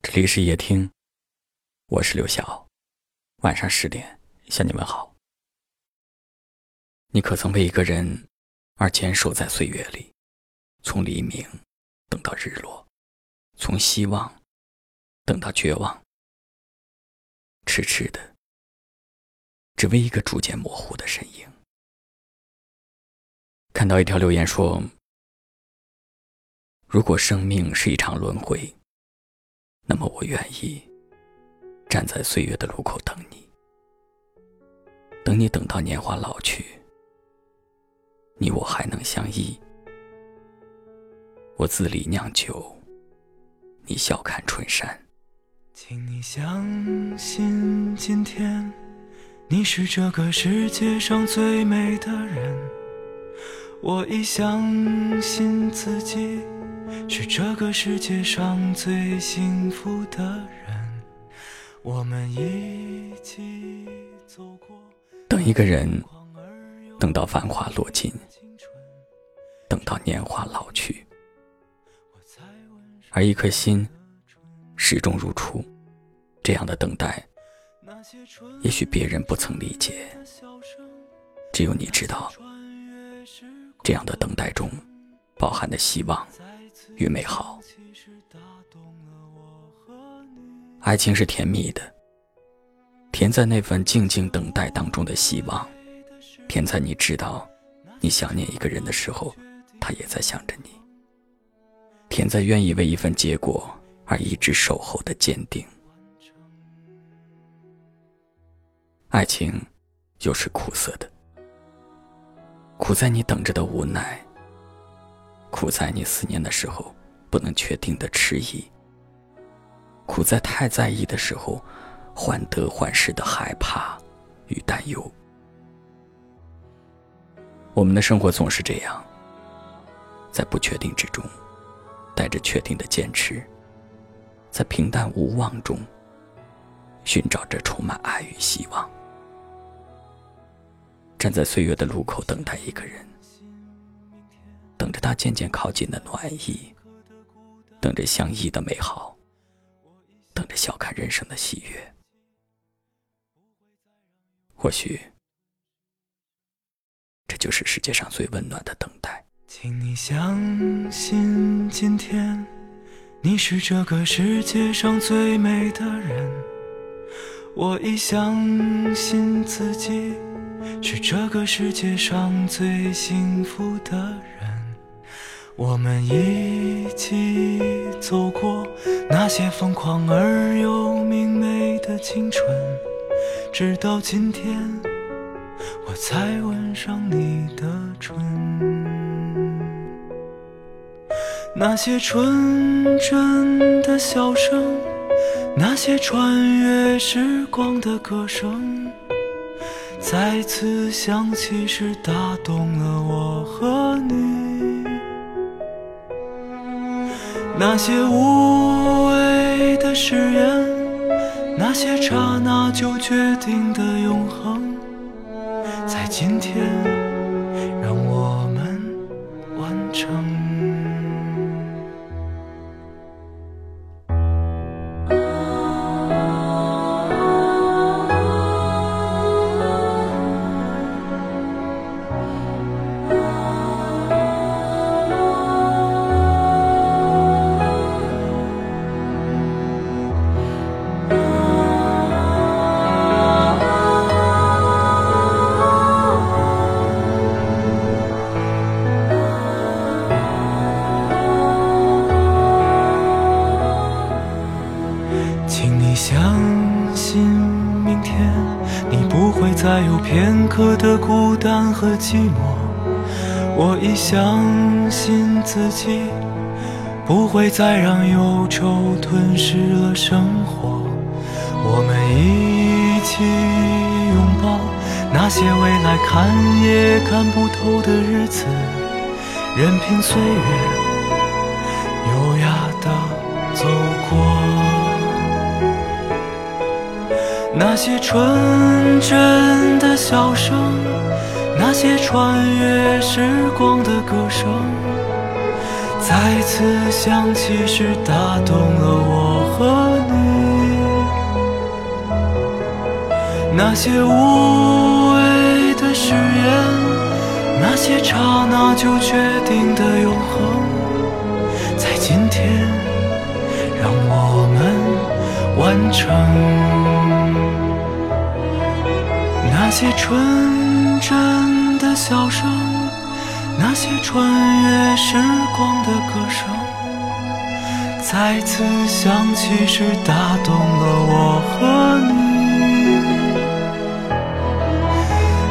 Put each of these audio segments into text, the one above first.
这里是夜听，我是刘晓。晚上十点向你问好。你可曾为一个人而坚守在岁月里，从黎明等到日落，从希望等到绝望，痴痴的，只为一个逐渐模糊的身影。看到一条留言说：“如果生命是一场轮回。”那么我愿意站在岁月的路口等你，等你等到年华老去，你我还能相依。我自里酿酒，你笑看春山。请你相信，今天你是这个世界上最美的人。我已相信自己。是这个世界上最幸福的人，我们一起走过。等一个人，等到繁华落尽，等到年华老去，而一颗心始终如初。这样的等待，也许别人不曾理解，只有你知道。这样的等待中，包含的希望。与美好，爱情是甜蜜的，甜在那份静静等待当中的希望，甜在你知道你想念一个人的时候，他也在想着你，甜在愿意为一份结果而一直守候的坚定。爱情又是苦涩的，苦在你等着的无奈。苦在你思念的时候不能确定的迟疑，苦在太在意的时候患得患失的害怕与担忧。我们的生活总是这样，在不确定之中，带着确定的坚持，在平淡无望中寻找着充满爱与希望，站在岁月的路口等待一个人。他渐渐靠近的暖意，等着相依的美好，等着笑看人生的喜悦。或许，这就是世界上最温暖的等待。请你相信，今天你是这个世界上最美的人。我已相信自己是这个世界上最幸福的人。我们一起走过那些疯狂而又明媚的青春，直到今天，我才吻上你的唇。那些纯真的笑声，那些穿越时光的歌声，再次响起时，打动了我和你。那些无谓的誓言，那些刹那就决定的永恒，在今天。会再有片刻的孤单和寂寞。我已相信自己，不会再让忧愁吞噬了生活。我们一起拥抱那些未来看也看不透的日子，任凭岁月优雅地走过。那些纯真的笑声那些穿越时光的歌声再次响起时打动了我和你那些无谓的誓言那些刹那就决定的永恒在今天让我们完成那些纯真的笑声，那些穿越时光的歌声，再次响起时打动了我和你。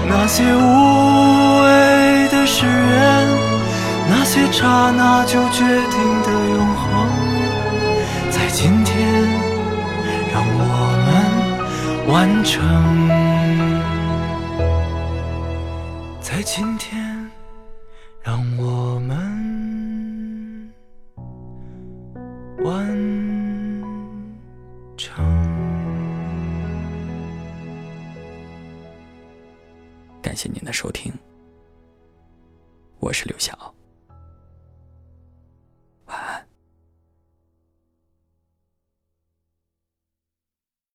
那些无谓的誓言，那些刹那就决定的永恒，在今天让我们完成。让我们完成。感谢您的收听，我是刘晓。